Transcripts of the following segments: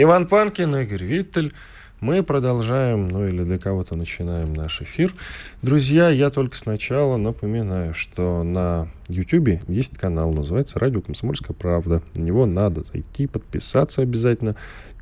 Иван Панкин, Игорь Виттель. Мы продолжаем, ну или для кого-то начинаем наш эфир. Друзья, я только сначала напоминаю, что на YouTube есть канал, называется «Радио Комсомольская правда». На него надо зайти, подписаться обязательно.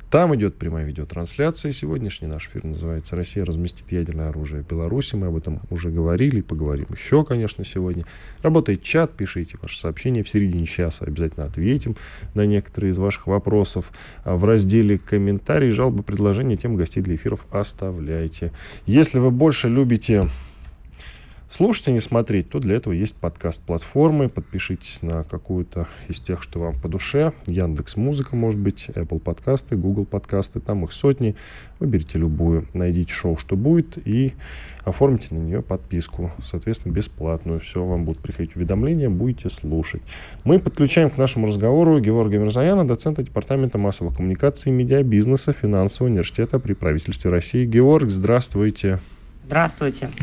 Там идет прямая видеотрансляция. Сегодняшний наш эфир называется «Россия разместит ядерное оружие в Беларуси». Мы об этом уже говорили, поговорим еще, конечно, сегодня. Работает чат, пишите ваши сообщения. В середине часа обязательно ответим на некоторые из ваших вопросов. А в разделе «Комментарии», «Жалобы», «Предложения» тем гостей для эфиров оставляйте. Если вы больше любите слушать, а не смотреть, то для этого есть подкаст-платформы. Подпишитесь на какую-то из тех, что вам по душе. Яндекс Музыка, может быть, Apple подкасты, Google подкасты, там их сотни. Выберите любую, найдите шоу, что будет, и оформите на нее подписку, соответственно, бесплатную. Все, вам будут приходить уведомления, будете слушать. Мы подключаем к нашему разговору Георгия Мирзаяна, доцента Департамента массовых коммуникаций и медиабизнеса Финансового университета при правительстве России. Георг, здравствуйте. Здравствуйте.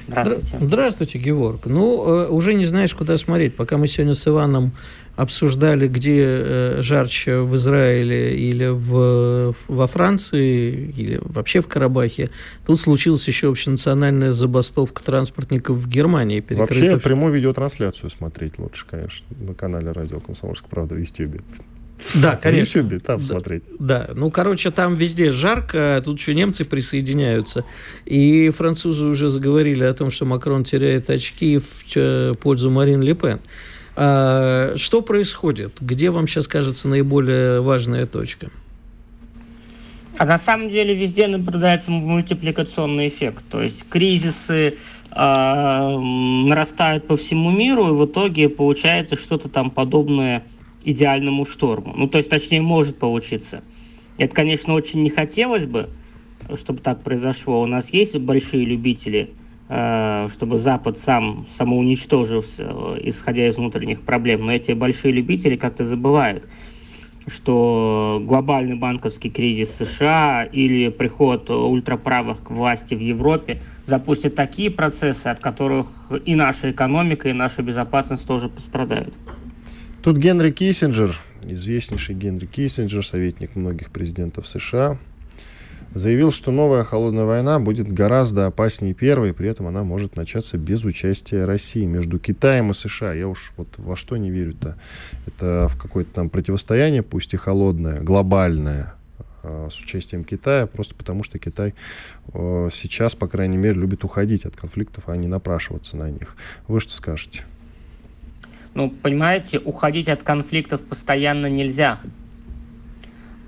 Здравствуйте. Здравствуйте, Георг. Ну, э, уже не знаешь, куда смотреть. Пока мы сегодня с Иваном обсуждали, где э, жарче в Израиле или в, во Франции, или вообще в Карабахе, тут случилась еще общенациональная забастовка транспортников в Германии. Перекрыта... Вообще прямую видеотрансляцию смотреть лучше, конечно, на канале «Радио Комсомольская правда» в Ютьюбе. Да, конечно. В YouTube, там да, смотреть. Да, ну, короче, там везде жарко, тут еще немцы присоединяются. И французы уже заговорили о том, что Макрон теряет очки в пользу Марин Ле Пен. А, что происходит? Где вам сейчас кажется наиболее важная точка? А на самом деле везде наблюдается мультипликационный эффект. То есть кризисы э, нарастают по всему миру, и в итоге получается что-то там подобное идеальному шторму. Ну, то есть, точнее, может получиться. Это, конечно, очень не хотелось бы, чтобы так произошло. У нас есть большие любители, э, чтобы Запад сам самоуничтожился, э, исходя из внутренних проблем. Но эти большие любители как-то забывают, что глобальный банковский кризис США или приход ультраправых к власти в Европе запустят такие процессы, от которых и наша экономика, и наша безопасность тоже пострадают. Тут Генри Киссинджер, известнейший Генри Киссинджер, советник многих президентов США, заявил, что новая холодная война будет гораздо опаснее первой, при этом она может начаться без участия России между Китаем и США. Я уж вот во что не верю-то. Это в какое-то там противостояние, пусть и холодное, глобальное, а, с участием Китая, просто потому что Китай сейчас, по крайней мере, любит уходить от конфликтов, а не напрашиваться на них. Вы что скажете? Ну, понимаете, уходить от конфликтов постоянно нельзя.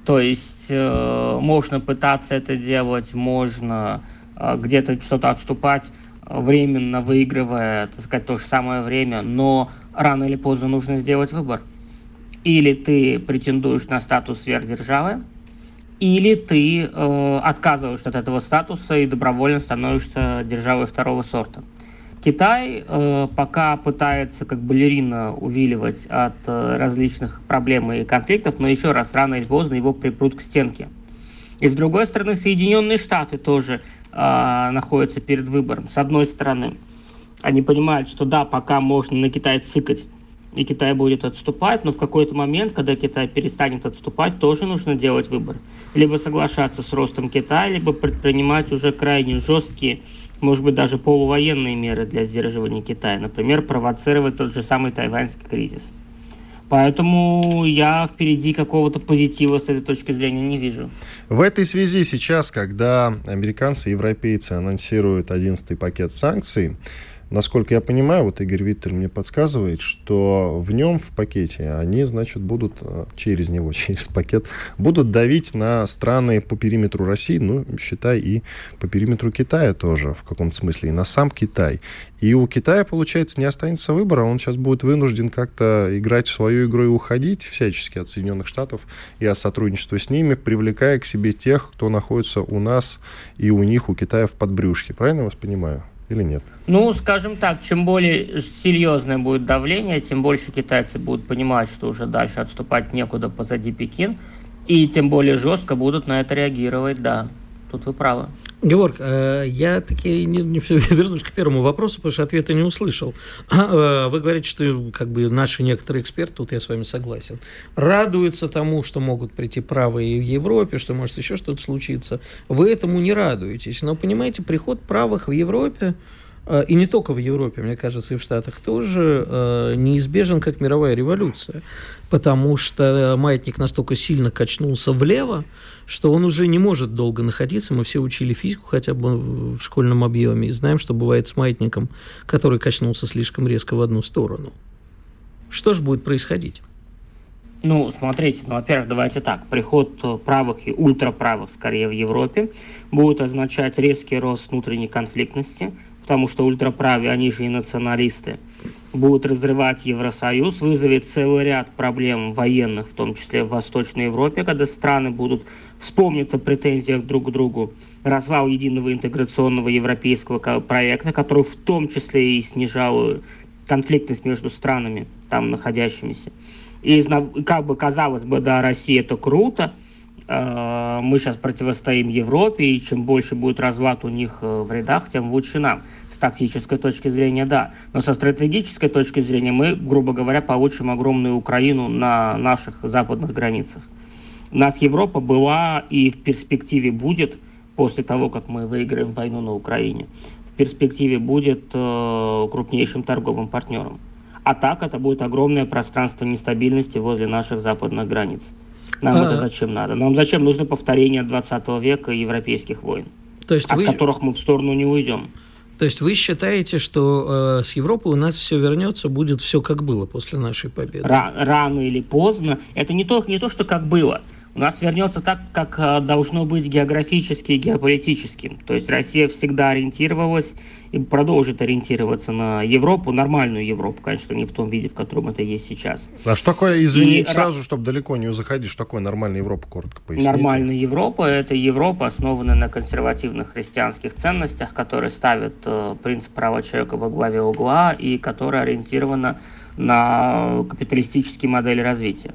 То есть э, можно пытаться это делать, можно э, где-то что-то отступать, временно выигрывая, так сказать, то же самое время, но рано или поздно нужно сделать выбор. Или ты претендуешь на статус сверхдержавы, или ты э, отказываешься от этого статуса и добровольно становишься державой второго сорта. Китай э, пока пытается как балерина увиливать от э, различных проблем и конфликтов, но еще раз, рано или поздно его припрут к стенке. И с другой стороны, Соединенные Штаты тоже э, находятся перед выбором. С одной стороны, они понимают, что да, пока можно на Китай цикать, и Китай будет отступать, но в какой-то момент, когда Китай перестанет отступать, тоже нужно делать выбор. Либо соглашаться с ростом Китая, либо предпринимать уже крайне жесткие может быть, даже полувоенные меры для сдерживания Китая, например, провоцировать тот же самый тайваньский кризис. Поэтому я впереди какого-то позитива с этой точки зрения не вижу. В этой связи сейчас, когда американцы и европейцы анонсируют 11 пакет санкций, насколько я понимаю, вот Игорь Виттель мне подсказывает, что в нем, в пакете, они, значит, будут э, через него, через пакет, будут давить на страны по периметру России, ну, считай, и по периметру Китая тоже, в каком-то смысле, и на сам Китай. И у Китая, получается, не останется выбора, он сейчас будет вынужден как-то играть в свою игру и уходить всячески от Соединенных Штатов и от сотрудничества с ними, привлекая к себе тех, кто находится у нас и у них, у Китая в подбрюшке. Правильно я вас понимаю? Или нет? Ну, скажем так, чем более серьезное будет давление, тем больше китайцы будут понимать, что уже дальше отступать некуда позади Пекин, и тем более жестко будут на это реагировать, да. Тут вы правы. Георг, э, я таки не, не вернусь к первому вопросу, потому что ответа не услышал. А, э, вы говорите, что как бы наши некоторые эксперты, тут я с вами согласен, радуются тому, что могут прийти правые в Европе, что может еще что-то случиться. Вы этому не радуетесь. Но понимаете, приход правых в Европе и не только в Европе, мне кажется, и в Штатах тоже э, неизбежен, как мировая революция, потому что маятник настолько сильно качнулся влево, что он уже не может долго находиться. Мы все учили физику хотя бы в школьном объеме и знаем, что бывает с маятником, который качнулся слишком резко в одну сторону. Что же будет происходить? Ну, смотрите, ну, во-первых, давайте так. Приход правых и ультраправых, скорее, в Европе будет означать резкий рост внутренней конфликтности – потому что ультраправые, они же и националисты, будут разрывать Евросоюз, вызовет целый ряд проблем военных, в том числе в Восточной Европе, когда страны будут вспомнить о претензиях друг к другу, развал единого интеграционного европейского проекта, который в том числе и снижал конфликтность между странами, там находящимися. И как бы казалось бы, да, Россия это круто, э, мы сейчас противостоим Европе, и чем больше будет разлад у них э, в рядах, тем лучше нам. С тактической точки зрения, да. Но со стратегической точки зрения мы, грубо говоря, получим огромную Украину на наших западных границах. Нас Европа была и в перспективе будет, после того, как мы выиграем войну на Украине, в перспективе будет э, крупнейшим торговым партнером. А так это будет огромное пространство нестабильности возле наших западных границ. Нам а... это зачем надо? Нам зачем нужно повторение 20 века и европейских войн, То есть от вы... которых мы в сторону не уйдем? То есть вы считаете, что э, с Европой у нас все вернется, будет все как было после нашей победы? Рано или поздно. Это не то, не то, что как было у нас вернется так, как э, должно быть географически и геополитически. То есть Россия всегда ориентировалась и продолжит ориентироваться на Европу, нормальную Европу, конечно, не в том виде, в котором это есть сейчас. А что такое, извините, и... сразу, чтобы далеко не заходить, что такое нормальная Европа, коротко поясните. Нормальная Европа – это Европа, основанная на консервативных христианских ценностях, которые ставят э, принцип права человека во главе угла и которая ориентирована на капиталистические модели развития.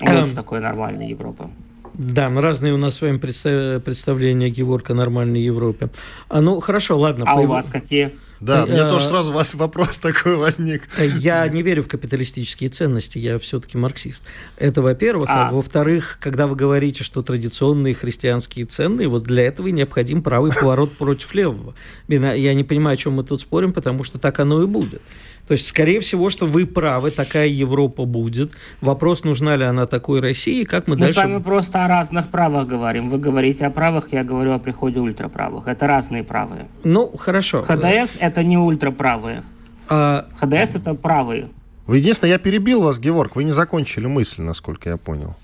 Вот эм, что такое нормальная Европа. Да, разные у нас с вами представления Геворка о нормальной Европе. А, ну, хорошо, ладно. А по... у вас какие? Да, мне тоже сразу у вас вопрос такой возник. Я не верю в капиталистические ценности, я все-таки марксист. Это во-первых. А, а во-вторых, когда вы говорите, что традиционные христианские ценные, вот для этого и необходим правый поворот против левого. Я не понимаю, о чем мы тут спорим, потому что так оно и будет. То есть, скорее всего, что вы правы, такая Европа будет. Вопрос, нужна ли она такой России, как мы, мы дальше... Мы с вами просто о разных правах говорим. Вы говорите о правых, я говорю о приходе ультраправых. Это разные правые. Ну, хорошо. ХДС – это не ультраправые. А... ХДС – это правые. Вы единственное, я перебил вас, Георг, вы не закончили мысль, насколько я понял.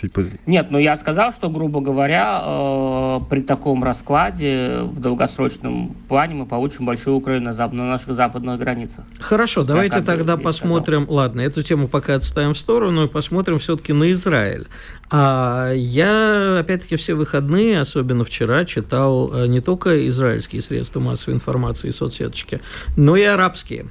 Чуть под... Нет, ну я сказал, что, грубо говоря, э, при таком раскладе в долгосрочном плане мы получим большую Украину на, на наших западных границах. Хорошо, я давайте тогда посмотрим. Сказал. Ладно, эту тему пока отставим в сторону и посмотрим все-таки на Израиль. А я, опять-таки, все выходные, особенно вчера, читал э, не только израильские средства массовой информации и соцсеточки, но и арабские.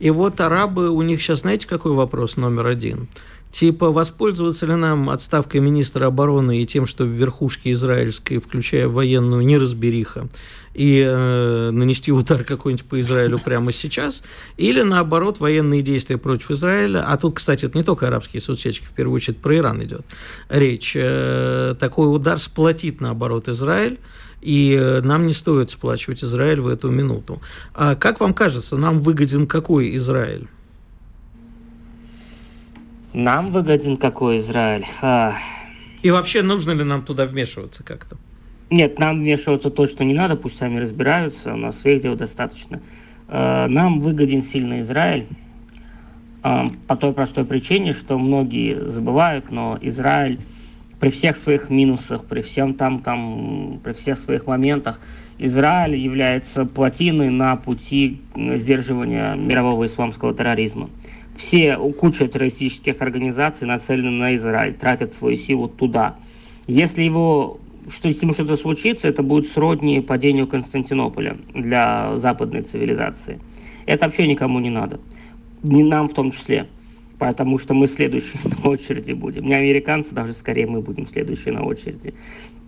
И вот арабы, у них сейчас, знаете, какой вопрос номер один – Типа, воспользоваться ли нам отставкой министра обороны и тем, что в верхушке израильской, включая военную, неразбериха, и э, нанести удар какой-нибудь по Израилю прямо сейчас, или наоборот военные действия против Израиля, а тут, кстати, это не только арабские соцсетки, в первую очередь про Иран идет речь, э, такой удар сплотит наоборот Израиль, и э, нам не стоит сплачивать Израиль в эту минуту. А как вам кажется, нам выгоден какой Израиль? Нам выгоден какой Израиль? А... И вообще, нужно ли нам туда вмешиваться как-то? Нет, нам вмешиваться точно не надо, пусть сами разбираются, у нас своих дел достаточно. Э, нам выгоден сильный Израиль э, по той простой причине, что многие забывают, но Израиль при всех своих минусах, при всем там, там, при всех своих моментах, Израиль является плотиной на пути сдерживания мирового исламского терроризма. Все, куча террористических организаций нацелены на Израиль, тратят свою силу туда. Если его что если что-то случится, это будет сродни падению Константинополя для западной цивилизации. Это вообще никому не надо. Не нам в том числе. Потому что мы следующие на очереди будем. Не американцы, даже скорее мы будем следующие на очереди.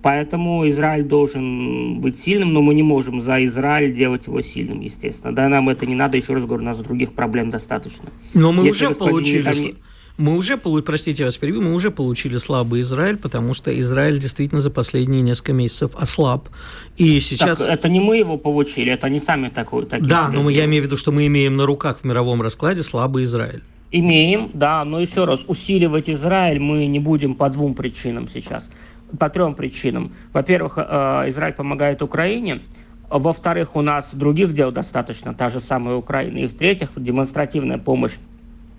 Поэтому Израиль должен быть сильным, но мы не можем за Израиль делать его сильным, естественно. Да, нам это не надо, еще раз говорю, у нас других проблем достаточно. Но мы Если уже получили... Мы уже, простите, я вас перебью, мы уже получили слабый Израиль, потому что Израиль действительно за последние несколько месяцев ослаб. И сейчас... Так, это не мы его получили, это они сами такой, Да, но я имею в виду, что мы имеем на руках в мировом раскладе слабый Израиль. Имеем, да, но еще раз, усиливать Израиль мы не будем по двум причинам сейчас. По трем причинам. Во-первых, э, Израиль помогает Украине, во-вторых, у нас других дел достаточно, та же самая Украина. И в-третьих, демонстративная помощь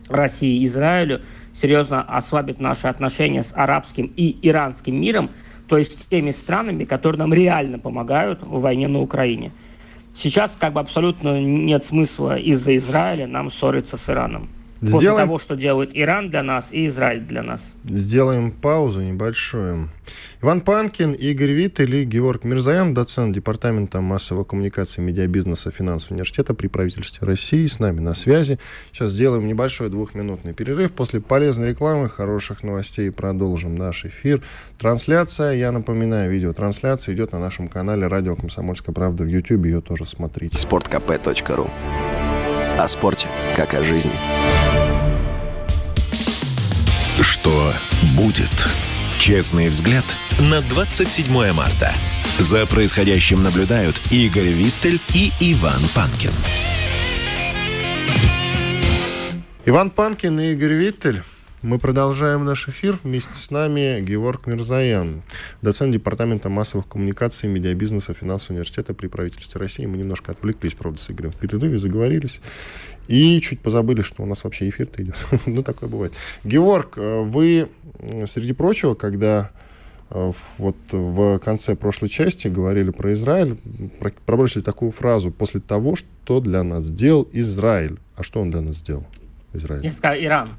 России и Израилю серьезно ослабит наши отношения с арабским и иранским миром, то есть с теми странами, которые нам реально помогают в войне на Украине. Сейчас как бы абсолютно нет смысла из-за Израиля нам ссориться с Ираном. Сделаем... После того, что делает Иран для нас и Израиль для нас. Сделаем паузу небольшую. Иван Панкин, Игорь Виттель и Георг Мирзаян, доцент Департамента массовой коммуникации медиабизнеса финансового университета при правительстве России, с нами на связи. Сейчас сделаем небольшой двухминутный перерыв. После полезной рекламы, хороших новостей продолжим наш эфир. Трансляция, я напоминаю, видеотрансляция идет на нашем канале «Радио Комсомольская правда» в YouTube. Ее тоже смотрите. sportkp.ru О спорте, как о жизни. Что будет? Честный взгляд на 27 марта. За происходящим наблюдают Игорь Виттель и Иван Панкин. Иван Панкин и Игорь Виттель. Мы продолжаем наш эфир. Вместе с нами Георг Мирзаян, доцент Департамента массовых коммуникаций медиабизнеса финансового университета при правительстве России. Мы немножко отвлеклись, правда, с Игорем в перерыве, заговорились. И чуть позабыли, что у нас вообще эфир-то идет. ну, такое бывает. Георг, э, вы, среди прочего, когда э, вот в конце прошлой части говорили про Израиль, пробросили такую фразу «после того, что для нас сделал Израиль». А что он для нас сделал, Израиль? Я сказал Иран.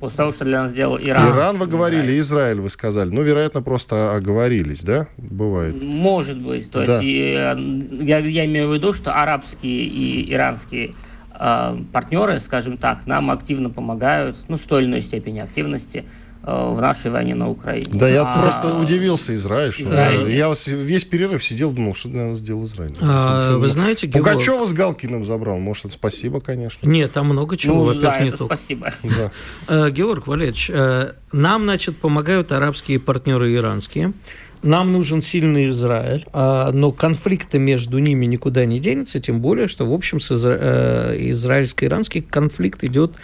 После того, что для нас сделал Иран. Иран вы говорили, Израиль, Израиль вы сказали. Ну, вероятно, просто оговорились, да? Бывает. Может быть. То да. есть э, я, я имею в виду, что арабские и иранские Э, партнеры, скажем так, нам активно помогают, ну, с той или иной степени активности в нашей войне на Украине. Да, я а, просто удивился, Израиль. Что Израиль. Я весь перерыв сидел, думал, что для нас сделал Израиль. А, вы знаете, Георг... Пугачева с Галкиным забрал. Может, это спасибо, конечно. Нет, там много чего, ну, во-первых, да, нет. Спасибо. Да. Э, Георг Валерьевич, нам, значит, помогают арабские партнеры иранские. Нам нужен сильный Израиль, а, но конфликты между ними никуда не денется, тем более, что, в общем, э, израильско-иранский конфликт идет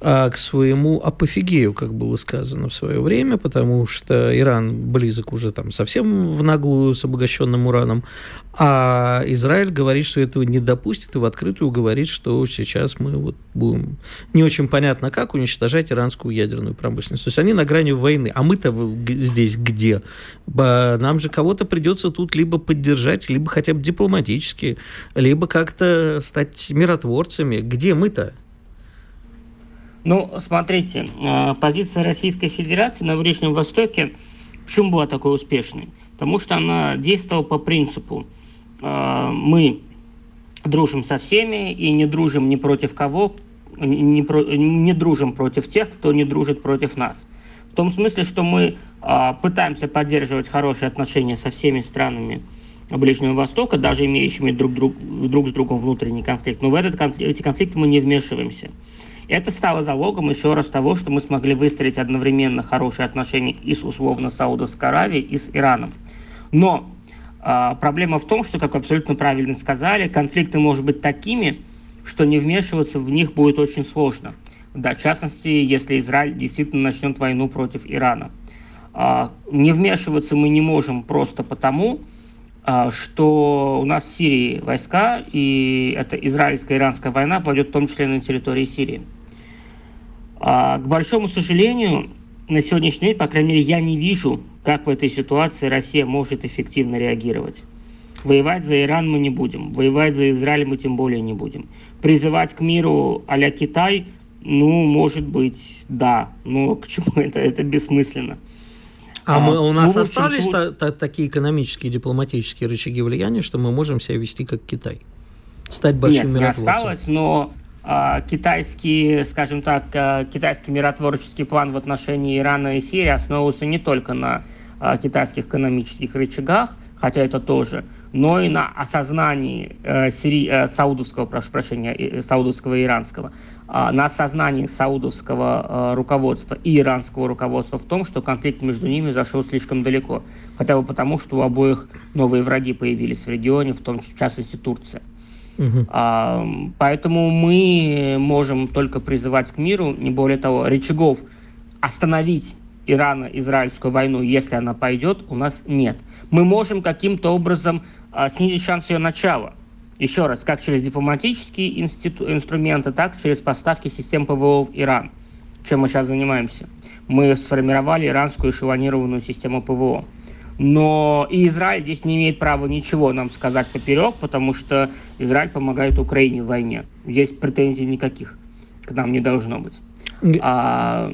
к своему апофигею, как было сказано в свое время, потому что Иран близок уже там совсем в наглую с обогащенным ураном, а Израиль говорит, что этого не допустит, и в открытую говорит, что сейчас мы вот будем не очень понятно как уничтожать иранскую ядерную промышленность. То есть они на грани войны, а мы-то здесь где? Нам же кого-то придется тут либо поддержать, либо хотя бы дипломатически, либо как-то стать миротворцами. Где мы-то? Ну, смотрите, э, позиция Российской Федерации на Ближнем Востоке почему была такой успешной? Потому что она действовала по принципу э, мы дружим со всеми и не дружим ни против кого, не, про, не дружим против тех, кто не дружит против нас. В том смысле, что мы э, пытаемся поддерживать хорошие отношения со всеми странами Ближнего Востока, даже имеющими друг, друг, друг с другом внутренний конфликт. Но в этот конфликт, эти конфликты мы не вмешиваемся. Это стало залогом еще раз того, что мы смогли выстроить одновременно хорошие отношения и с условно Саудовской Аравией, и с Ираном. Но э, проблема в том, что, как вы абсолютно правильно сказали, конфликты могут быть такими, что не вмешиваться в них будет очень сложно. Да, в частности, если Израиль действительно начнет войну против Ирана. Э, не вмешиваться мы не можем просто потому, а, что у нас в Сирии войска, и эта израильско-иранская война пойдет в том числе на территории Сирии. А, к большому сожалению, на сегодняшний день, по крайней мере, я не вижу, как в этой ситуации Россия может эффективно реагировать. Воевать за Иран мы не будем, воевать за Израиль мы тем более не будем. Призывать к миру а Китай, ну, может быть, да, но к чему это? Это бессмысленно. А, а мы, у нас ну, остались та, та, такие экономические, дипломатические рычаги влияния, что мы можем себя вести как Китай? Стать большим Нет, миротворцем? не осталось, но китайский, скажем так, а, китайский миротворческий план в отношении Ирана и Сирии основывался не только на а, китайских экономических рычагах, хотя это тоже, но и на осознании э, сири... э, саудовского, прошу прощения, э, саудовского и иранского, на осознании саудовского э, руководства и иранского руководства в том, что конфликт между ними зашел слишком далеко. Хотя бы потому, что у обоих новые враги появились в регионе, в том числе, в частности, Турция. Угу. А, поэтому мы можем только призывать к миру, не более того, рычагов остановить Ирано-Израильскую войну, если она пойдет, у нас нет. Мы можем каким-то образом а, снизить шанс ее начала. Еще раз, как через дипломатические институ- инструменты, так и через поставки систем ПВО в Иран, чем мы сейчас занимаемся. Мы сформировали иранскую эшелонированную систему ПВО. Но и Израиль здесь не имеет права ничего нам сказать поперек, потому что Израиль помогает Украине в войне. Здесь претензий никаких к нам не должно быть. А,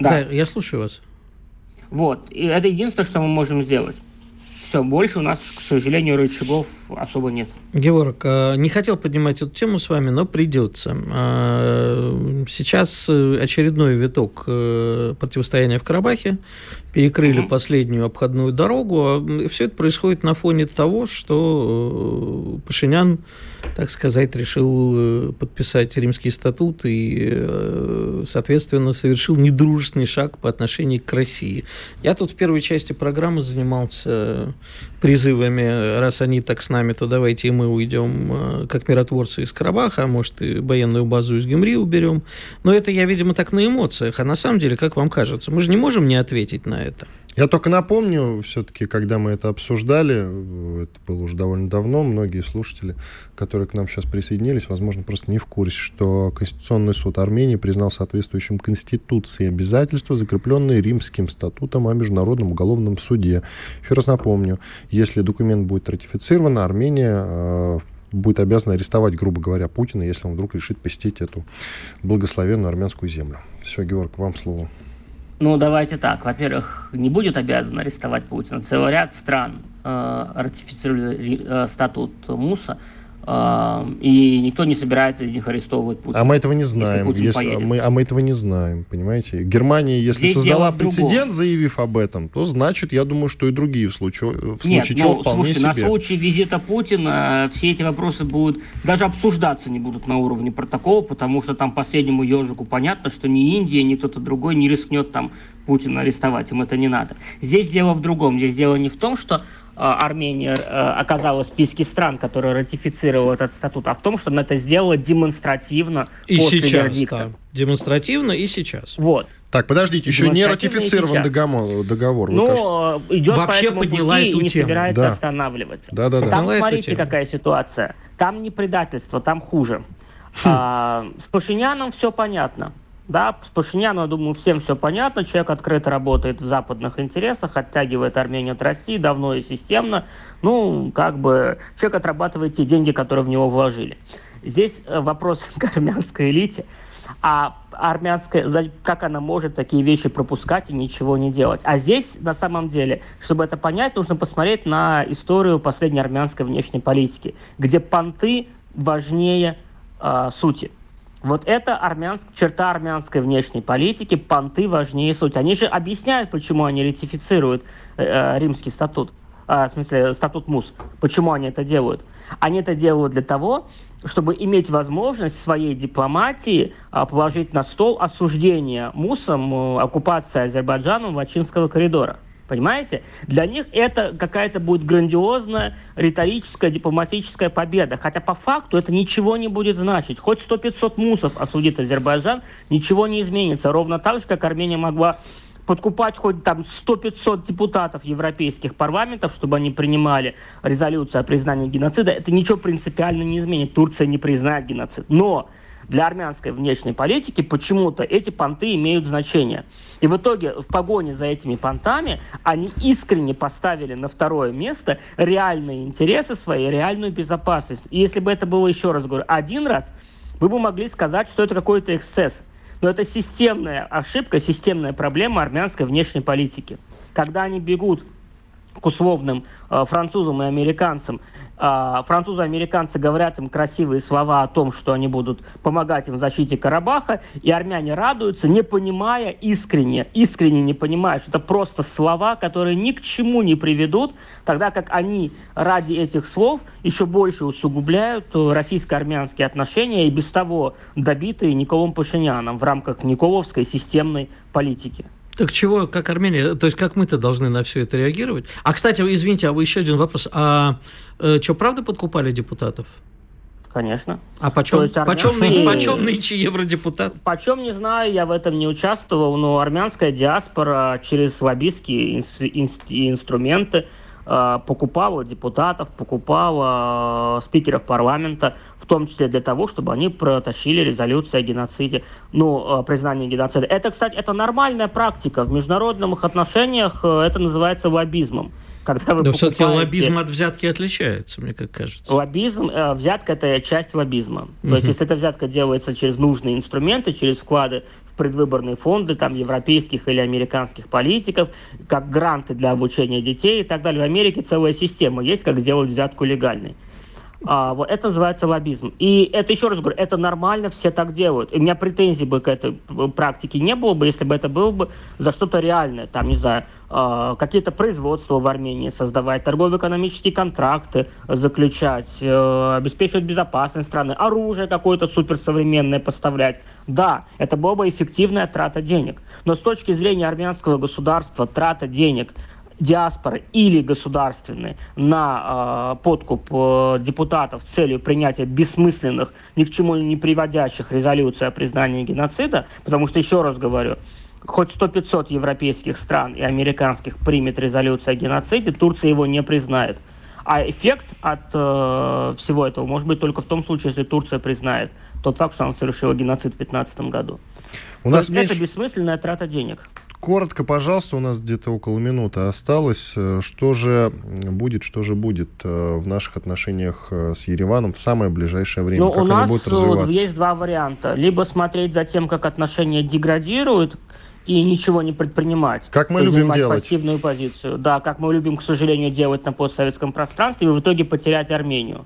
да. да, я слушаю вас. Вот. И это единственное, что мы можем сделать. Все, больше у нас, к сожалению, рычагов особо нет. Георг, а, не хотел поднимать эту тему с вами, но придется. А, сейчас очередной виток э, противостояния в Карабахе. Перекрыли угу. последнюю обходную дорогу. И все это происходит на фоне того, что э, Пашинян так сказать, решил э, подписать римский статут и, э, соответственно, совершил недружественный шаг по отношению к России. Я тут в первой части программы занимался призывами, раз они так с нами, то давайте и мы уйдем э, как миротворцы из Карабаха, а может и военную базу из Гемри уберем. Но это я, видимо, так на эмоциях. А на самом деле, как вам кажется, мы же не можем не ответить на это. Я только напомню, все-таки, когда мы это обсуждали, это было уже довольно давно, многие слушатели, которые к нам сейчас присоединились, возможно, просто не в курсе, что Конституционный суд Армении признал соответствующим Конституции обязательства, закрепленные Римским статутом о Международном уголовном суде. Еще раз напомню, если документ будет ратифицирован, Армения э, будет обязана арестовать, грубо говоря, Путина, если он вдруг решит посетить эту благословенную армянскую землю. Все, Георг, вам слово. Ну, давайте так. Во-первых, не будет обязан арестовать Путина. Целый ряд стран э, ратифицировали э, статут МУСа, и никто не собирается из них арестовывать Путина. А мы этого не знаем. Если если, мы, а мы этого не знаем, понимаете? Германия, если Здесь создала прецедент, заявив об этом, то значит, я думаю, что и другие в случае, в Нет, случае ну, вполне слушайте, себе. на случай визита Путина все эти вопросы будут, даже обсуждаться не будут на уровне протокола, потому что там последнему ежику понятно, что ни Индия, ни кто-то другой не рискнет там Путина арестовать, им это не надо. Здесь дело в другом. Здесь дело не в том, что Э, Армения э, оказалась в списке стран, которые ратифицировали этот статут, а в том, что она это сделала демонстративно и после сейчас, вердикта. Да. Демонстративно и сейчас. Вот. Так, подождите, еще не ратифицирован договор. договор. Ну, идет Вообще по этому подняла пути эту и не тему. собирается да. останавливаться. Да, да, да. Там, смотрите, какая ситуация. Там не предательство, там хуже. Хм. А, с Пашиняном все понятно. Да, с Пашиняном, я думаю, всем все понятно. Человек открыто работает в западных интересах, оттягивает Армению от России давно и системно. Ну, как бы человек отрабатывает те деньги, которые в него вложили. Здесь э, вопрос к армянской элите. А армянская, как она может такие вещи пропускать и ничего не делать. А здесь, на самом деле, чтобы это понять, нужно посмотреть на историю последней армянской внешней политики, где понты важнее э, сути. Вот это армянск, черта армянской внешней политики, понты важнее суть. Они же объясняют, почему они ратифицируют э, э римский статут, э, в смысле статут МУС, почему они это делают. Они это делают для того, чтобы иметь возможность своей дипломатии э, положить на стол осуждение МУСом э, оккупации Азербайджаном Вачинского коридора. Понимаете? Для них это какая-то будет грандиозная риторическая, дипломатическая победа. Хотя по факту это ничего не будет значить. Хоть 100-500 мусов осудит Азербайджан, ничего не изменится. Ровно так же, как Армения могла подкупать хоть там 100-500 депутатов европейских парламентов, чтобы они принимали резолюцию о признании геноцида, это ничего принципиально не изменит. Турция не признает геноцид. Но для армянской внешней политики почему-то эти понты имеют значение. И в итоге в погоне за этими понтами они искренне поставили на второе место реальные интересы своей, реальную безопасность. И если бы это было, еще раз говорю, один раз, вы бы могли сказать, что это какой-то эксцесс. Но это системная ошибка, системная проблема армянской внешней политики. Когда они бегут к условным э, французам и американцам. Э, французы и американцы говорят им красивые слова о том, что они будут помогать им в защите Карабаха, и армяне радуются, не понимая искренне, искренне не понимая, что это просто слова, которые ни к чему не приведут, тогда как они ради этих слов еще больше усугубляют э, российско-армянские отношения и без того добитые Николом Пашиняном в рамках Николовской системной политики. Так чего, как Армения, то есть как мы-то должны на все это реагировать? А, кстати, извините, а вы еще один вопрос. А э, что, правда подкупали депутатов? Конечно. А почем, есть, армянские... почем, почем нынче евродепутат? Почем не знаю, я в этом не участвовал, но армянская диаспора через лоббистские инструменты Э, покупала депутатов, покупала э, спикеров парламента, в том числе для того, чтобы они протащили резолюцию о геноциде, ну, признание геноцида. Это, кстати, это нормальная практика. В международных отношениях э, это называется лоббизмом когда вы Но покупаете... все-таки лоббизм от взятки отличается, мне как кажется. Лоббизм, э, взятка – это часть лоббизма. То есть, если эта взятка делается через нужные инструменты, через вклады в предвыборные фонды, там, европейских или американских политиков, как гранты для обучения детей и так далее. В Америке целая система есть, как сделать взятку легальной. А, вот это называется лоббизм. И это, еще раз говорю, это нормально, все так делают. И у меня претензий бы к этой практике не было бы, если бы это было бы за что-то реальное. Там, не знаю, э, какие-то производства в Армении создавать, торгово-экономические контракты заключать, э, обеспечивать безопасность страны, оружие какое-то суперсовременное поставлять. Да, это была бы эффективная трата денег. Но с точки зрения армянского государства трата денег диаспоры или государственные на э, подкуп э, депутатов с целью принятия бессмысленных, ни к чему не приводящих резолюций о признании геноцида, потому что, еще раз говорю, хоть 100-500 европейских стран и американских примет резолюцию о геноциде, Турция его не признает. А эффект от э, всего этого может быть только в том случае, если Турция признает тот факт, что она совершила геноцид в 2015 году. У нас меньше... Это бессмысленная трата денег. Коротко, пожалуйста, у нас где-то около минуты осталось. Что же будет, что же будет э, в наших отношениях э, с Ереваном в самое ближайшее время? Ну, как у нас будут развиваться? есть два варианта. Либо смотреть за тем, как отношения деградируют, и ничего не предпринимать. Как мы любим делать. пассивную позицию. Да, как мы любим, к сожалению, делать на постсоветском пространстве, и в итоге потерять Армению.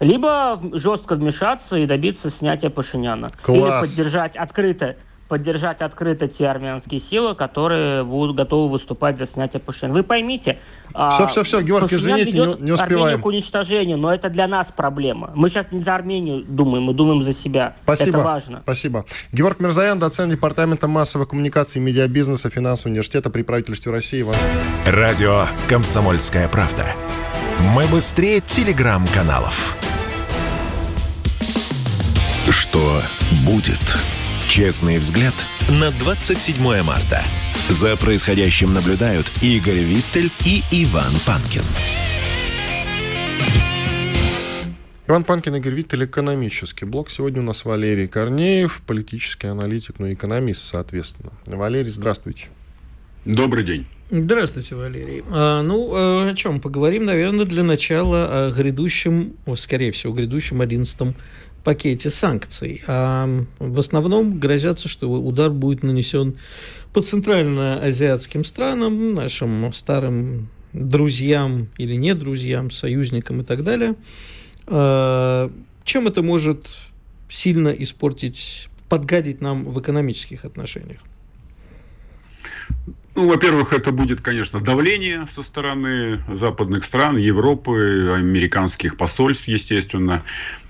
Либо жестко вмешаться и добиться снятия Пашиняна. Класс. Или поддержать открыто поддержать открыто те армянские силы, которые будут готовы выступать за снятие Пашиняна. Вы поймите, все, все, все, Георгий, извините, не, не успеваем. Армению к уничтожению, но это для нас проблема. Мы сейчас не за Армению думаем, мы думаем за себя. Спасибо. Это важно. Спасибо. Георг Мирзаян, доцент департамента массовой коммуникации и медиабизнеса финансового университета при правительстве России. Иван. Радио «Комсомольская правда». Мы быстрее телеграм-каналов. Что будет? Честный взгляд на 27 марта. За происходящим наблюдают Игорь Виттель и Иван Панкин. Иван Панкин, Игорь Виттель, экономический блок. Сегодня у нас Валерий Корнеев, политический аналитик, ну и экономист, соответственно. Валерий, здравствуйте. Добрый день. Здравствуйте, Валерий. А, ну, а о чем поговорим, наверное, для начала о грядущем, скорее всего, грядущем 11 пакете санкций. А в основном грозятся, что удар будет нанесен по центральноазиатским странам, нашим старым друзьям или не друзьям, союзникам и так далее. А, чем это может сильно испортить, подгадить нам в экономических отношениях? Ну, во-первых, это будет, конечно, давление со стороны западных стран, Европы, американских посольств, естественно.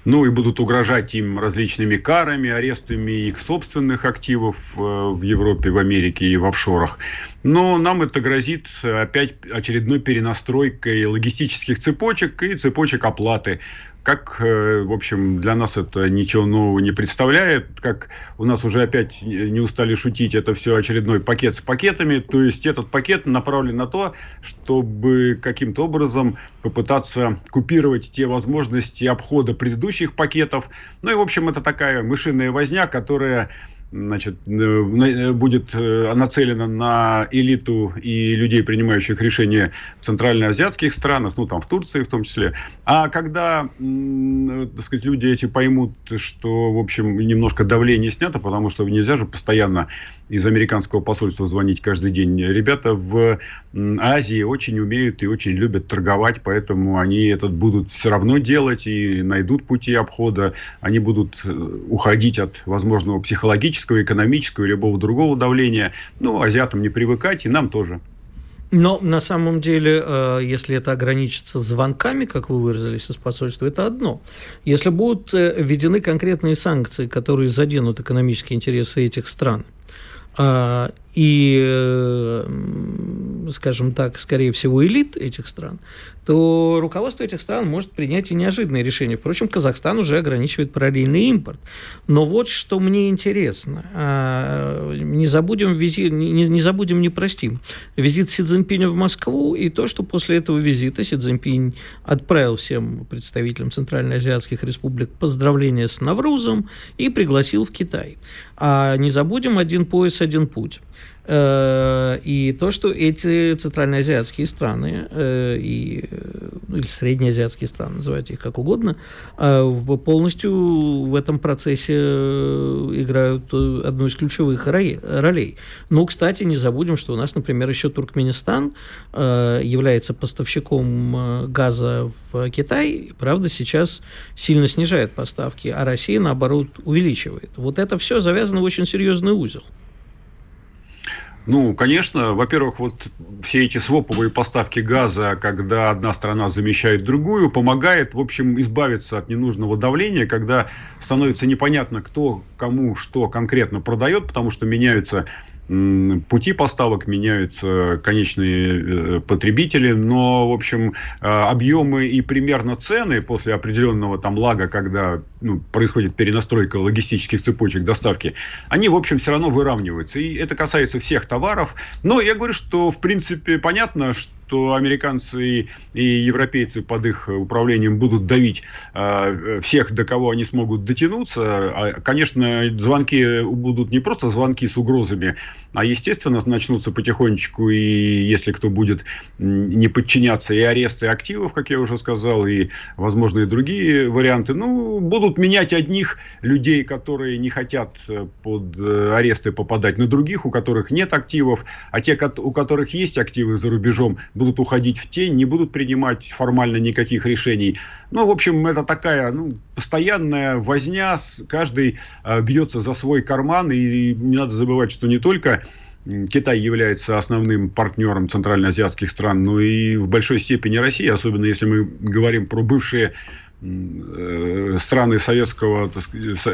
Ну и будут угрожать им различными карами, арестами их собственных активов э, в Европе, в Америке и в офшорах. Но нам это грозит опять очередной перенастройкой логистических цепочек и цепочек оплаты как, э, в общем, для нас это ничего нового не представляет, как у нас уже опять не устали шутить, это все очередной пакет с пакетами, то есть этот пакет направлен на то, чтобы каким-то образом попытаться купировать те возможности обхода предыдущих пакетов. Ну и, в общем, это такая мышиная возня, которая значит, э, э, будет э, нацелена на элиту и людей, принимающих решения в центральноазиатских странах, ну, там, в Турции в том числе. А когда, так сказать, люди эти поймут, что, в общем, немножко давление снято, потому что нельзя же постоянно из американского посольства звонить каждый день. Ребята в Азии очень умеют и очень любят торговать, поэтому они это будут все равно делать и найдут пути обхода. Они будут уходить от возможного психологического, экономического и любого другого давления. Ну, азиатам не привыкать, и нам тоже. Но на самом деле, э, если это ограничится звонками, как вы выразились из посольства, это одно. Если будут э, введены конкретные санкции, которые заденут экономические интересы этих стран – а, и, скажем так, скорее всего, элит этих стран, то руководство этих стран может принять и неожиданные решения. Впрочем, Казахстан уже ограничивает параллельный импорт. Но вот что мне интересно. А, не забудем, визит, не, не забудем, не простим. Визит Си Цзиньпиня в Москву и то, что после этого визита Си Цзиньпинь отправил всем представителям Центральноазиатских республик поздравления с Наврузом и пригласил в Китай. А не забудем один пояс, один путь. Э, и то, что эти центральноазиатские страны, э, и, ну, или среднеазиатские страны, называйте их как угодно, э, полностью в этом процессе играют одну из ключевых ролей. Ну, кстати, не забудем, что у нас, например, еще Туркменистан является поставщиком газа в Китай, правда, сейчас сильно снижает поставки, а Россия, наоборот, увеличивает. Вот это все завязано в очень серьезный узел. Ну, конечно, во-первых, вот все эти своповые поставки газа, когда одна страна замещает другую, помогает, в общем, избавиться от ненужного давления, когда становится непонятно, кто кому что конкретно продает, потому что меняются пути поставок меняются, конечные э, потребители, но, в общем, э, объемы и примерно цены после определенного там лага, когда ну, происходит перенастройка логистических цепочек доставки, они, в общем, все равно выравниваются. И это касается всех товаров. Но я говорю, что, в принципе, понятно, что что американцы и европейцы под их управлением будут давить э, всех, до кого они смогут дотянуться. А, конечно, звонки будут не просто звонки с угрозами, а, естественно, начнутся потихонечку, и если кто будет не подчиняться, и аресты активов, как я уже сказал, и, возможно, и другие варианты. Ну, будут менять одних людей, которые не хотят э, под э, аресты попадать, на других, у которых нет активов, а те, у которых есть активы за рубежом, будут уходить в тень, не будут принимать формально никаких решений. Ну, в общем, это такая ну, постоянная возня, каждый э, бьется за свой карман, и не надо забывать, что не только Китай является основным партнером центральноазиатских стран, но и в большой степени Россия, особенно если мы говорим про бывшие страны Советского,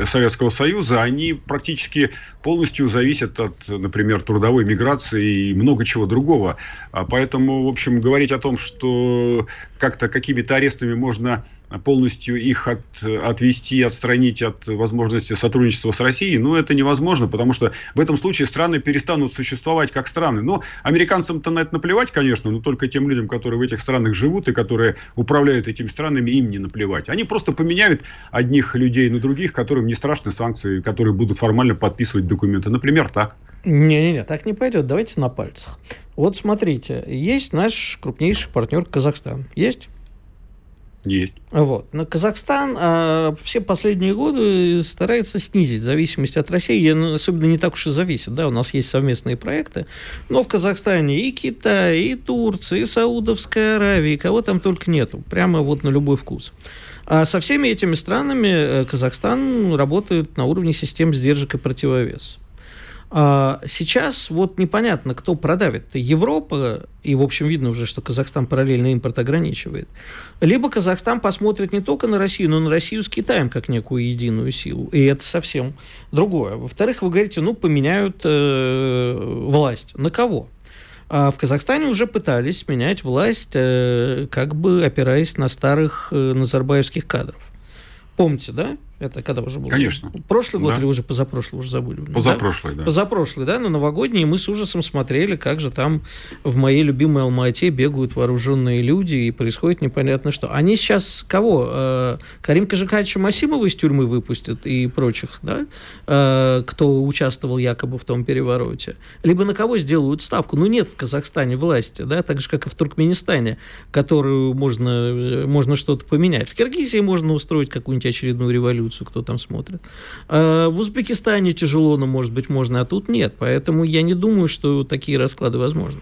Советского Союза, они практически полностью зависят от, например, трудовой миграции и много чего другого. А поэтому, в общем, говорить о том, что как-то какими-то арестами можно полностью их от, отвести, отстранить от возможности сотрудничества с Россией, ну, это невозможно, потому что в этом случае страны перестанут существовать как страны. Но американцам-то на это наплевать, конечно, но только тем людям, которые в этих странах живут и которые управляют этими странами, им не наплевать. Они просто поменяют одних людей на других, которым не страшны санкции, которые будут формально подписывать документы. Например, так. Не-не-не, так не пойдет. Давайте на пальцах. Вот смотрите, есть наш крупнейший партнер Казахстан. Есть? Есть. Вот. Но Казахстан а, все последние годы старается снизить зависимость от России, ну, особенно не так уж и зависит. Да? У нас есть совместные проекты, но в Казахстане и Китай, и Турция, и Саудовская Аравия, и кого там только нету. Прямо вот на любой вкус. А со всеми этими странами э, Казахстан работает на уровне систем сдержек и противовес. А сейчас вот непонятно, кто продавит. Европа, и, в общем, видно уже, что Казахстан параллельно импорт ограничивает. Либо Казахстан посмотрит не только на Россию, но на Россию с Китаем как некую единую силу. И это совсем другое. Во-вторых, вы говорите, ну, поменяют э, власть. На кого? А в Казахстане уже пытались менять власть, э, как бы опираясь на старых э, назарбаевских кадров. Помните, да? Это когда уже было? Конечно. Прошлый год да. или уже позапрошлый, уже забыли? Позапрошлый, да. да. Позапрошлый, да, на новогодние мы с ужасом смотрели, как же там в моей любимой Алмате бегают вооруженные люди и происходит непонятно что. Они сейчас кого? Э, Карим Кажикача Масимова из тюрьмы выпустят и прочих, да, э, кто участвовал якобы в том перевороте. Либо на кого сделают ставку? Ну, нет в Казахстане власти, да, так же, как и в Туркменистане, которую можно, э, можно что-то поменять. В Киргизии можно устроить какую-нибудь очередную революцию революцию, кто там смотрит. А в Узбекистане тяжело, но, может быть, можно, а тут нет. Поэтому я не думаю, что такие расклады возможны.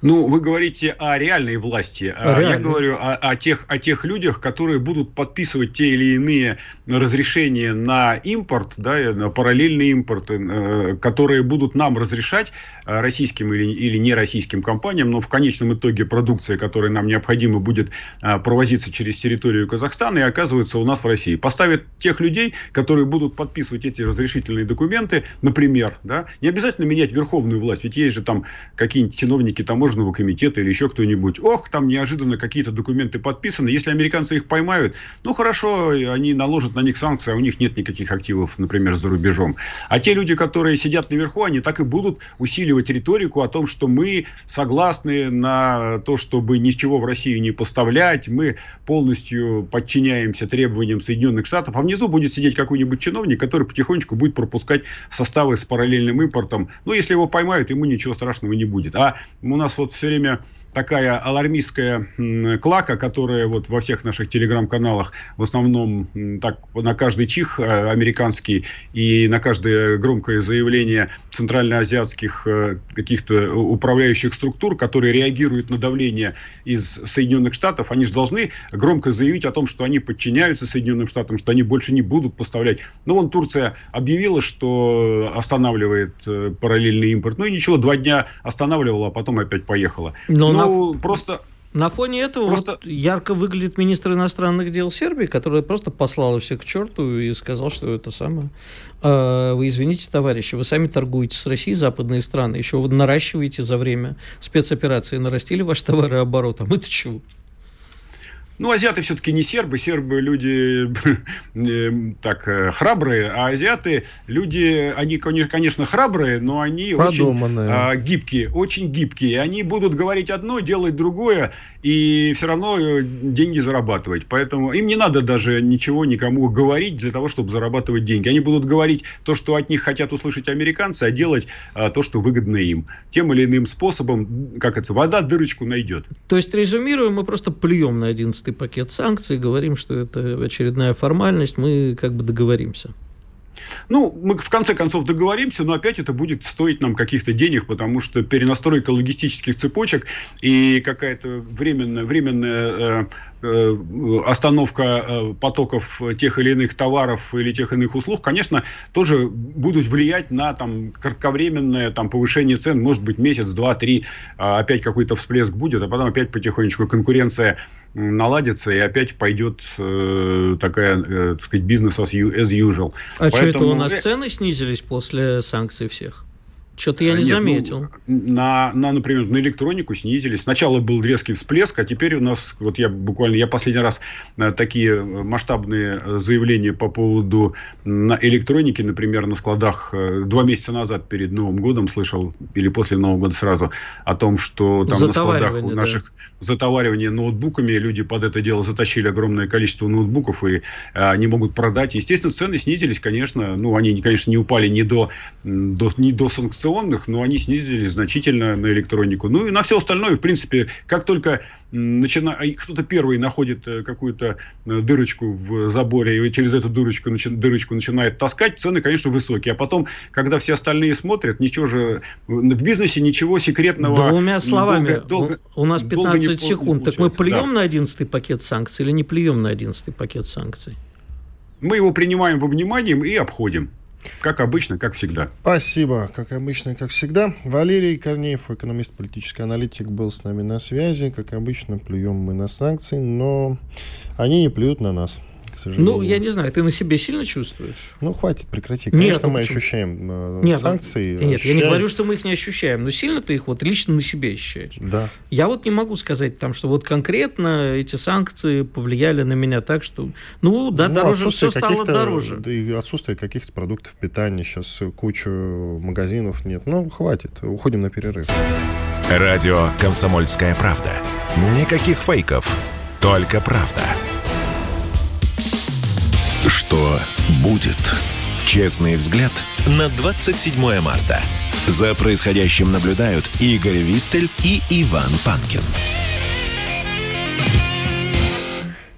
Ну, вы говорите о реальной власти. А Я говорю о, о, тех, о тех людях, которые будут подписывать те или иные разрешения на импорт, да, на параллельный импорт, э, которые будут нам разрешать, э, российским или, или не российским компаниям, но в конечном итоге продукция, которая нам необходима, будет э, провозиться через территорию Казахстана и оказывается у нас в России. Поставят тех людей, которые будут подписывать эти разрешительные документы, например, да, не обязательно менять верховную власть, ведь есть же там какие-нибудь чиновники таможни, таможенного комитета или еще кто-нибудь. Ох, там неожиданно какие-то документы подписаны. Если американцы их поймают, ну хорошо, они наложат на них санкции, а у них нет никаких активов, например, за рубежом. А те люди, которые сидят наверху, они так и будут усиливать риторику о том, что мы согласны на то, чтобы ничего в Россию не поставлять, мы полностью подчиняемся требованиям Соединенных Штатов, а внизу будет сидеть какой-нибудь чиновник, который потихонечку будет пропускать составы с параллельным импортом. Ну, если его поймают, ему ничего страшного не будет. А у нас вот все время такая алармистская клака, которая вот во всех наших телеграм-каналах в основном так на каждый чих э, американский и на каждое громкое заявление центральноазиатских э, каких-то управляющих структур, которые реагируют на давление из Соединенных Штатов, они же должны громко заявить о том, что они подчиняются Соединенным Штатам, что они больше не будут поставлять. Ну, вон Турция объявила, что останавливает э, параллельный импорт. Ну и ничего, два дня останавливала, а потом опять поехала. Но ну, на... просто... На фоне этого просто... вот ярко выглядит министр иностранных дел Сербии, который просто послал всех к черту и сказал, что это самое. А, вы извините, товарищи, вы сами торгуете с Россией, западные страны, еще вы наращиваете за время спецоперации, нарастили ваш товарооборот, а мы-то чего? Ну, азиаты все-таки не сербы. Сербы люди э, так э, храбрые, а азиаты люди, они, конечно, храбрые, но они Продуманные. очень а, гибкие, очень гибкие. Они будут говорить одно, делать другое, и все равно э, деньги зарабатывать. Поэтому им не надо даже ничего никому говорить для того, чтобы зарабатывать деньги. Они будут говорить то, что от них хотят услышать американцы, а делать а, то, что выгодно им. Тем или иным способом, как это, вода дырочку найдет. То есть, резюмируем, мы просто плюем на 11 пакет санкций, говорим, что это очередная формальность, мы как бы договоримся. Ну, мы в конце концов договоримся, но опять это будет стоить нам каких-то денег, потому что перенастройка логистических цепочек и какая-то временная, временная э, остановка э, потоков тех или иных товаров или тех или иных услуг, конечно, тоже будут влиять на там, кратковременное там, повышение цен, может быть, месяц, два, три, а опять какой-то всплеск будет, а потом опять потихонечку конкуренция наладится, и опять пойдет э, такая, э, так сказать, бизнес as usual. А Поэтому... что это у нас э, цены снизились после санкций всех? Что-то я не Нет, ну, заметил. Ну, на, на, например, на электронику снизились. Сначала был резкий всплеск, а теперь у нас, вот я буквально, я последний раз э, такие масштабные заявления по поводу на электроники, например, на складах э, два месяца назад перед Новым годом слышал, или после Нового года сразу, о том, что там на складах у наших да. затоваривания ноутбуками люди под это дело затащили огромное количество ноутбуков и а, не могут продать. Естественно, цены снизились, конечно, ну, они, конечно, не упали ни до, до, ни до санкционных традиционных, но они снизились значительно на электронику. Ну и на все остальное, в принципе, как только начина... кто-то первый находит э, какую-то э, дырочку в заборе и через эту дырочку, начи... дырочку начинает таскать, цены, конечно, высокие. А потом, когда все остальные смотрят, ничего же в бизнесе ничего секретного... Двумя словами, долго, долго, у нас 15 не, секунд. так мы плюем да. на 11 пакет санкций или не плюем на 11 пакет санкций? Мы его принимаем во внимание и обходим. Как обычно, как всегда. Спасибо, как обычно, как всегда. Валерий Корнеев, экономист, политический аналитик, был с нами на связи. Как обычно, плюем мы на санкции, но они не плюют на нас к сожалению. Ну, я не знаю, ты на себе сильно чувствуешь? Ну, хватит, прекрати. Конечно, нет, ну, мы почему? ощущаем э, нет, ну, санкции. Нет, ощущаем... я не говорю, что мы их не ощущаем, но сильно ты их вот лично на себе ощущаешь. Да. Я вот не могу сказать там, что вот конкретно эти санкции повлияли на меня так, что, ну, да, ну, дороже, все стало дороже. Да и отсутствие каких-то продуктов питания, сейчас кучу магазинов нет. Ну, хватит, уходим на перерыв. Радио «Комсомольская правда». Никаких фейков, только правда. Что будет? Честный взгляд на 27 марта. За происходящим наблюдают Игорь Виттель и Иван Панкин.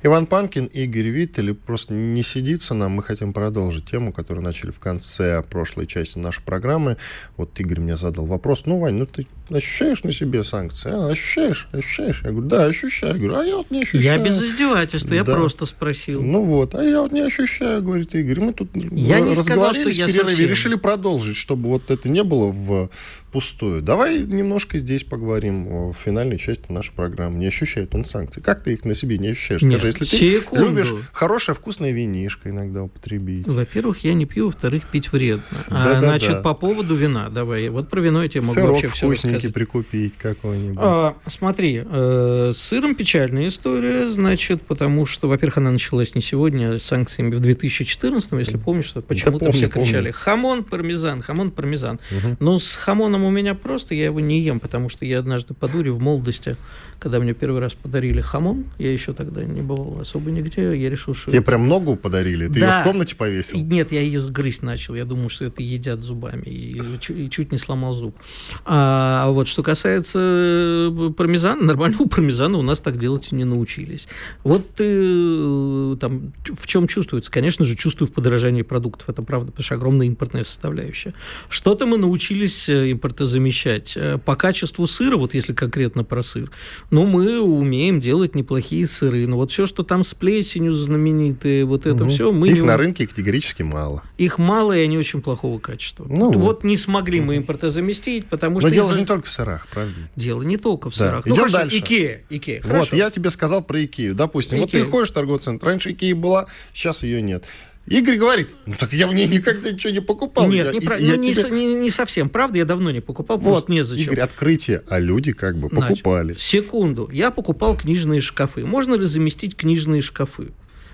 Иван Панкин, Игорь Виттель. Просто не сидится нам. Мы хотим продолжить тему, которую начали в конце прошлой части нашей программы. Вот Игорь мне задал вопрос. Ну, Вань, ну ты ощущаешь на себе санкции? А, ощущаешь? Ощущаешь? Я говорю, да, ощущаю. Я говорю, а я вот не ощущаю. Я без издевательства, я просто спросил. Ну вот, а я вот не ощущаю, говорит Игорь. Мы тут я не сказал, что я совсем... решили продолжить, чтобы вот это не было в пустую. Давай немножко здесь поговорим в финальной части нашей программы. Не ощущает он санкций. Как ты их на себе не ощущаешь? Нет, Скажи, если секунду. ты любишь хорошее вкусное винишко иногда употребить. Во-первых, я не пью, во-вторых, пить вредно. Да, а, да, значит, да. по поводу вина, давай. Вот про вино я тебе могу Сырок вообще все рассказать прикупить какой-нибудь. А, смотри, э, с сыром печальная история, значит, потому что, во-первых, она началась не сегодня, а с санкциями в 2014, если помнишь, что почему-то да все кричали «хамон, пармезан, хамон, пармезан». Угу. Но с хамоном у меня просто, я его не ем, потому что я однажды по дуре в молодости, когда мне первый раз подарили хамон, я еще тогда не бывал особо нигде, я решил, что... Тебе прям ногу подарили? Ты да. ее в комнате повесил? Нет, я ее грызть начал, я думал, что это едят зубами, и, и чуть не сломал зуб. А вот что касается э, пармезана, нормального пармезана у нас так делать не научились. Вот ты э, там в чем чувствуется? Конечно же, чувствую в подорожании продуктов, это правда, потому что огромная импортная составляющая. Что-то мы научились э, импортозамещать. По качеству сыра, вот если конкретно про сыр, ну, мы умеем делать неплохие сыры. Но вот все, что там с плесенью знаменитые, вот это угу. все, мы... Их не... на рынке категорически мало. Их мало, и они очень плохого качества. Ну, вот. вот не смогли мы импортозаместить, потому Но что... Но дело же не только в сырах, правда? Дело не только в да. сырах. Идем ну, хорошо, дальше. Икея. Икея. Вот, я тебе сказал про Икею. Допустим, Икея. вот ты ходишь в торговый центр, раньше Икея была, сейчас ее нет. Игорь говорит, ну так я в ней никогда ничего не покупал. Нет, я, не, прав... я ну, тебе... не, не совсем. Правда, я давно не покупал, вот, просто незачем. Игорь, открытие, а люди как бы покупали. Значит, секунду. Я покупал книжные шкафы. Можно ли заместить книжные шкафы?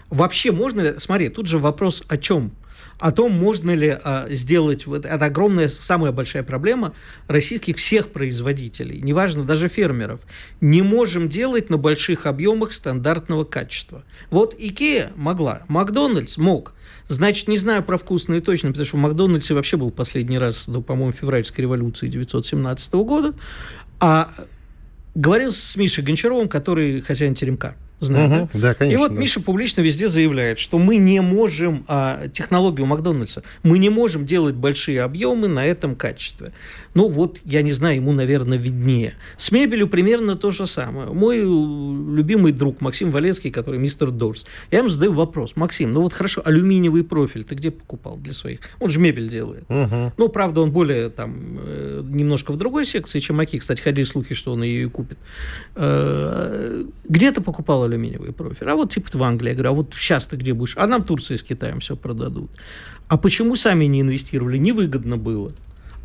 Вообще можно ли... Смотри, тут же вопрос о чем? О том, можно ли а, сделать, вот, это огромная, самая большая проблема российских всех производителей, неважно, даже фермеров, не можем делать на больших объемах стандартного качества. Вот Икея могла, Макдональдс мог, Значит, не знаю про вкусные точно, потому что в Макдональдсе вообще был последний раз, ну, по-моему, февральской революции 1917 года. А говорил с Мишей Гончаровым, который хозяин теремка знаю. Угу, да? конечно. И вот да. Миша публично везде заявляет, что мы не можем а, технологию Макдональдса, мы не можем делать большие объемы на этом качестве. Ну вот, я не знаю, ему, наверное, виднее. С мебелью примерно то же самое. Мой любимый друг Максим Валецкий, который мистер Дорс, я ему задаю вопрос. Максим, ну вот хорошо, алюминиевый профиль ты где покупал для своих? Он же мебель делает. Угу. Ну, правда, он более там э, немножко в другой секции, чем Аки. Кстати, ходили слухи, что он ее и купит. Э, где ты покупал алюминиевый профиль. А вот типа в Англии. Я а вот сейчас ты где будешь? А нам Турция с Китаем все продадут. А почему сами не инвестировали? Невыгодно было.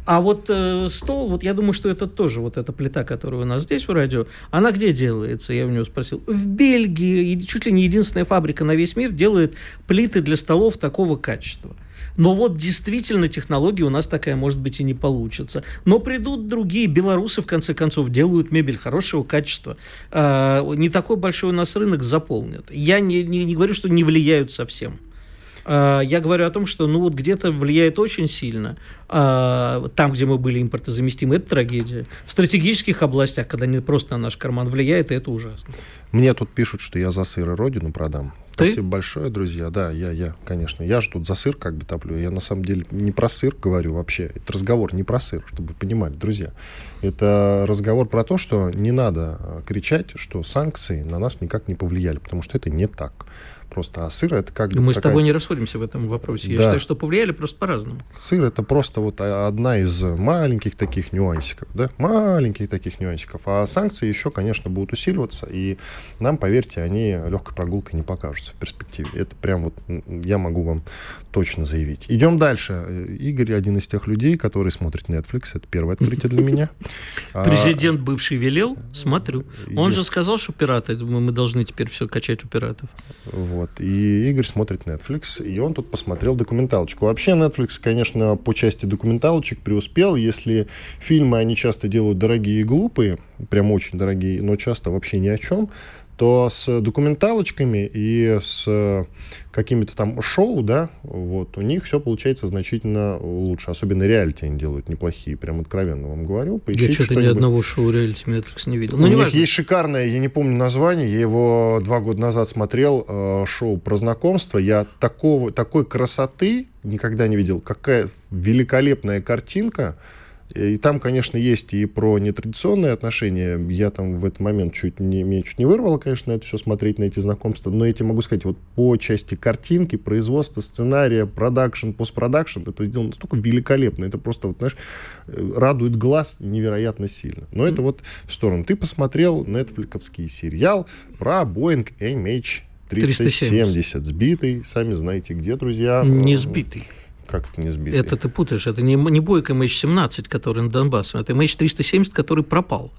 А вот э, стол, вот я думаю, что это тоже вот эта плита, которая у нас здесь в радио, она где делается? Я у него спросил. В Бельгии, чуть ли не единственная фабрика на весь мир делает плиты для столов такого качества. Но вот действительно технология у нас такая, может быть, и не получится. Но придут другие. Белорусы, в конце концов, делают мебель хорошего качества. А, не такой большой у нас рынок заполнят. Я не, не, не говорю, что не влияют совсем. А, я говорю о том, что ну вот где-то влияет очень сильно. А, там, где мы были импортозаместимы, это трагедия. В стратегических областях, когда не просто на наш карман влияет, это ужасно. Мне тут пишут, что я за сыр и родину продам. Спасибо Ты? большое, друзья. Да, я, я, конечно. Я же тут за сыр как бы топлю. Я на самом деле не про сыр говорю вообще. Это разговор не про сыр, чтобы вы понимали, друзья. Это разговор про то, что не надо кричать, что санкции на нас никак не повлияли, потому что это не так просто. А сыр это как бы... Мы с тобой не расходимся в этом вопросе. Я да. считаю, что повлияли просто по-разному. Сыр это просто вот одна из маленьких таких нюансиков, да, маленьких таких нюансиков. А санкции еще, конечно, будут усиливаться, и нам, поверьте, они легкой прогулкой не покажутся в перспективе. Это прям вот я могу вам точно заявить. Идем дальше. Игорь один из тех людей, который смотрит Netflix. Это первое открытие для меня. А, Президент бывший велел, смотрю. Он же сказал, что пираты, мы должны теперь все качать у пиратов. Вот. Вот. И Игорь смотрит Netflix, и он тут посмотрел документалочку. Вообще Netflix, конечно, по части документалочек преуспел. Если фильмы они часто делают дорогие и глупые, прям очень дорогие, но часто вообще ни о чем, то с документалочками и с какими-то там шоу, да, вот, у них все получается значительно лучше. Особенно реалити они делают неплохие, прям откровенно вам говорю. Поищите я что-то ни одного шоу реалити Netflix не видел. Ну, у них важно. есть шикарное, я не помню название, я его два года назад смотрел, э, шоу про знакомство. Я такого, такой красоты никогда не видел. Какая великолепная картинка. И там, конечно, есть и про нетрадиционные отношения. Я там в этот момент чуть не, меня чуть не вырвало, конечно, это все смотреть на эти знакомства. Но я тебе могу сказать, вот по части картинки, производства, сценария, продакшн, постпродакшн, это сделано настолько великолепно. Это просто, вот, знаешь, радует глаз невероятно сильно. Но это вот в сторону. Ты посмотрел нетфликовский сериал про Boeing MH 370, сбитый, сами знаете где, друзья. Не сбитый. Как это не сбитый? Это ты путаешь. Это не, не Бойко MH17, который на Донбассе, это MH370, который пропал.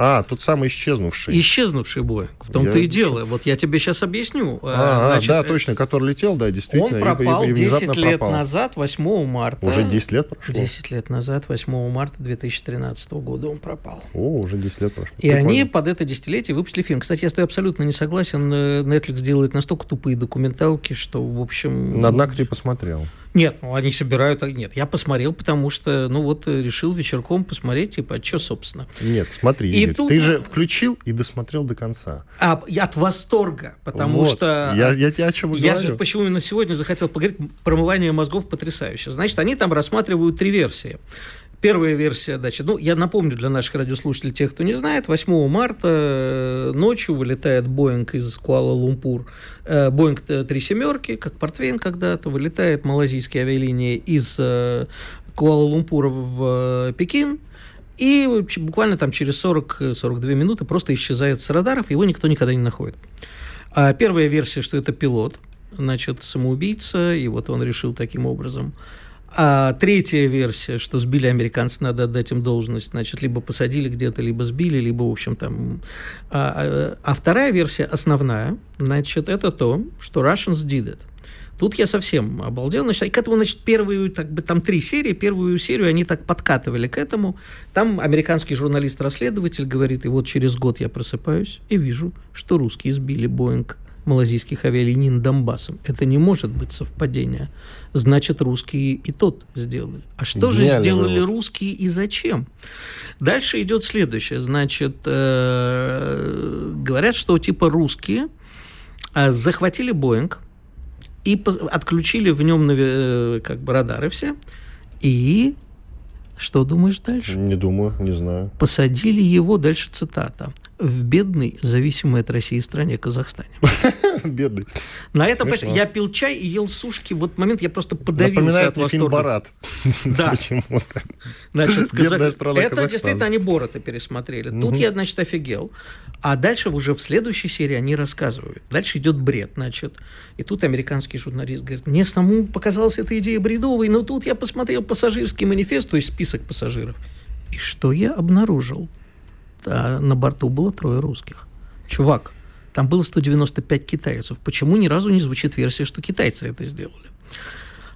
А, тот самый исчезнувший. Исчезнувший Боинг. В том-то я... и дело. Вот я тебе сейчас объясню. А, Значит, а, да, точно, который летел, да, действительно. Он пропал и, и 10 лет пропал. назад, 8 марта. Уже 10 лет прошло? 10 лет назад, 8 марта 2013 года он пропал. О, уже 10 лет прошло. И Прикольно. они под это десятилетие выпустили фильм. Кстати, я с тобой абсолютно не согласен. Netflix делает настолько тупые документалки, что, в общем... Однако ты посмотрел. Нет, ну они собирают... Нет, я посмотрел, потому что, ну вот, решил вечерком посмотреть, типа, а что, собственно. Нет, смотри, и Игорь, тут... ты же включил и досмотрел до конца. А, от восторга, потому вот. что... Я, я тебе о чем я говорю. же почему именно сегодня захотел поговорить, промывание мозгов потрясающе. Значит, они там рассматривают три версии. Первая версия, значит, ну, я напомню для наших радиослушателей, тех, кто не знает, 8 марта э, ночью вылетает Боинг из Куала-Лумпур, э, Боинг три семерки, как Портвейн когда-то, вылетает малазийские авиалинии из э, Куала-Лумпура в Пекин, и буквально там через 40-42 минуты просто исчезает с радаров, его никто никогда не находит. А первая версия, что это пилот, значит, самоубийца, и вот он решил таким образом а третья версия, что сбили американцы, надо отдать им должность, значит, либо посадили где-то, либо сбили, либо, в общем, там... А, а, а вторая версия, основная, значит, это то, что Russians did it. Тут я совсем обалдел. Значит, и к этому, значит, первую, так бы, там три серии, первую серию они так подкатывали к этому. Там американский журналист-расследователь говорит, и вот через год я просыпаюсь и вижу, что русские сбили Боинг малазийских авиалиний над Донбассом. Это не может быть совпадение. Значит, русские и тот сделали. А что Гениальный же сделали вывод. русские и зачем? Дальше идет следующее. Значит, э, говорят, что типа русские э, захватили Боинг и отключили в нем э, как бы радары все, и что думаешь дальше? Не думаю, не знаю. Посадили его, дальше цитата, в бедной, зависимой от России стране Казахстане. Бедный. На это я пил чай и ел сушки. Вот момент я просто подавился от восторга. фильм «Барат». Да. Почему-то. Значит, в Казах... страна Это действительно они Борота пересмотрели. Тут я, значит, офигел. А дальше уже в следующей серии они рассказывают. Дальше идет бред, значит. И тут американский журналист говорит, мне самому показалась эта идея бредовой, но тут я посмотрел пассажирский манифест, то есть список пассажиров. И что я обнаружил? Да, на борту было трое русских. Чувак, там было 195 китайцев. Почему ни разу не звучит версия, что китайцы это сделали?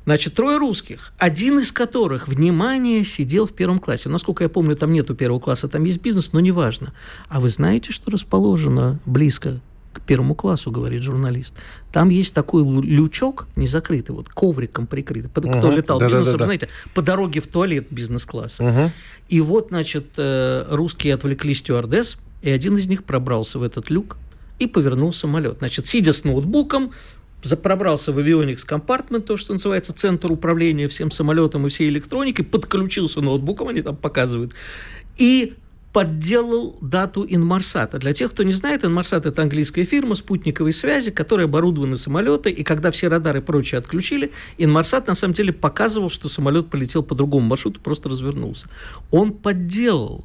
Значит, трое русских, один из которых, внимание, сидел в первом классе. Насколько я помню, там нету первого класса, там есть бизнес, но неважно. А вы знаете, что расположено близко к первому классу, говорит журналист. Там есть такой лючок не закрытый, вот ковриком прикрытый. Кто угу, летал да, бизнесом, да, да, знаете, по дороге в туалет бизнес-класса. Угу. И вот, значит, э, русские отвлекли стюардесс, и один из них пробрался в этот люк, и повернул самолет. Значит, сидя с ноутбуком, пробрался в авионикс компартмент, то, что называется, центр управления всем самолетом и всей электроникой, подключился ноутбуком, они там показывают, и подделал дату Инмарсата. Для тех, кто не знает, Инмарсат – это английская фирма спутниковой связи, которая оборудована самолеты, и когда все радары и прочее отключили, Инмарсат на самом деле показывал, что самолет полетел по другому маршруту, просто развернулся. Он подделал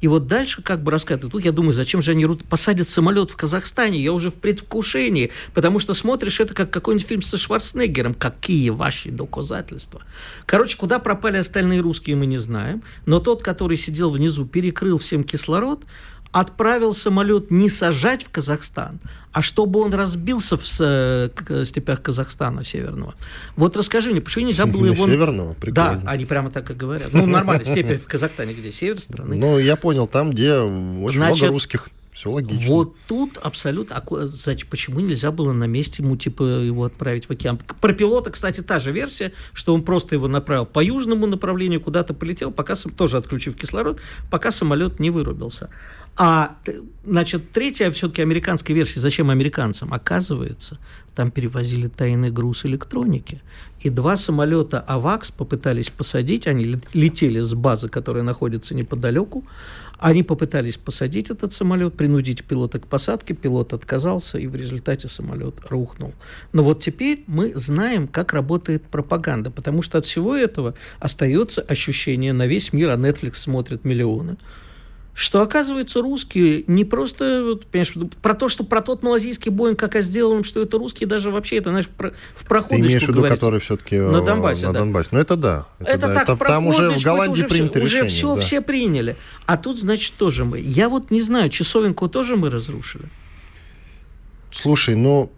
и вот дальше как бы рассказывают. Тут я думаю, зачем же они посадят самолет в Казахстане? Я уже в предвкушении, потому что смотришь это как какой-нибудь фильм со Шварценеггером. Какие ваши доказательства? Короче, куда пропали остальные русские, мы не знаем. Но тот, который сидел внизу, перекрыл всем кислород, отправил самолет не сажать в Казахстан, а чтобы он разбился в э, степях Казахстана северного. Вот расскажи мне, почему нельзя было его... Северного? Прикольно. Да, они прямо так и говорят. Ну, нормально, степи в Казахстане где? Север страны? Ну, я понял, там, где очень Значит, много русских. Все логично. Вот тут абсолютно... А значит, почему нельзя было на месте ему, типа, его отправить в океан? Про пилота, кстати, та же версия, что он просто его направил по южному направлению, куда-то полетел, пока тоже отключив кислород, пока самолет не вырубился. А, значит, третья все-таки американская версия. Зачем американцам? Оказывается, там перевозили тайный груз электроники. И два самолета «Авакс» попытались посадить, они летели с базы, которая находится неподалеку, они попытались посадить этот самолет, принудить пилота к посадке, пилот отказался, и в результате самолет рухнул. Но вот теперь мы знаем, как работает пропаганда, потому что от всего этого остается ощущение на весь мир, а Netflix смотрит миллионы – что, оказывается, русские не просто, понимаешь, про то, что про тот малазийский Боинг, как я сделал, что это русские, даже вообще это, знаешь, про, в проходочку Ты имеешь в виду, который все-таки на э, Донбассе, на да. Донбассе. Ну, это да. Это, это да. так, это, Там уже в Голландии уже принято все, решение. Уже все, да. все приняли. А тут, значит, тоже мы. Я вот не знаю, часовенку тоже мы разрушили? Слушай, ну,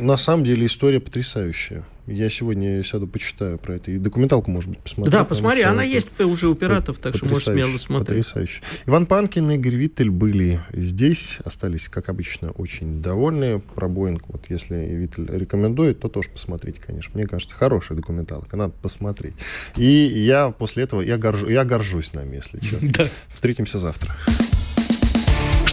на самом деле история потрясающая. Я сегодня сяду, почитаю про это. И документалку, может быть, посмотрю. Да, посмотри, она есть уже у пиратов, так что можешь смело смотреть. Потрясающе. Иван Панкин и Игорь Виттель были здесь, остались, как обычно, очень довольны. Про Боинг, вот если Виттель рекомендует, то тоже посмотрите, конечно. Мне кажется, хорошая документалка, надо посмотреть. И я после этого, я, горжу, я горжусь нами, если честно. Да. Встретимся завтра.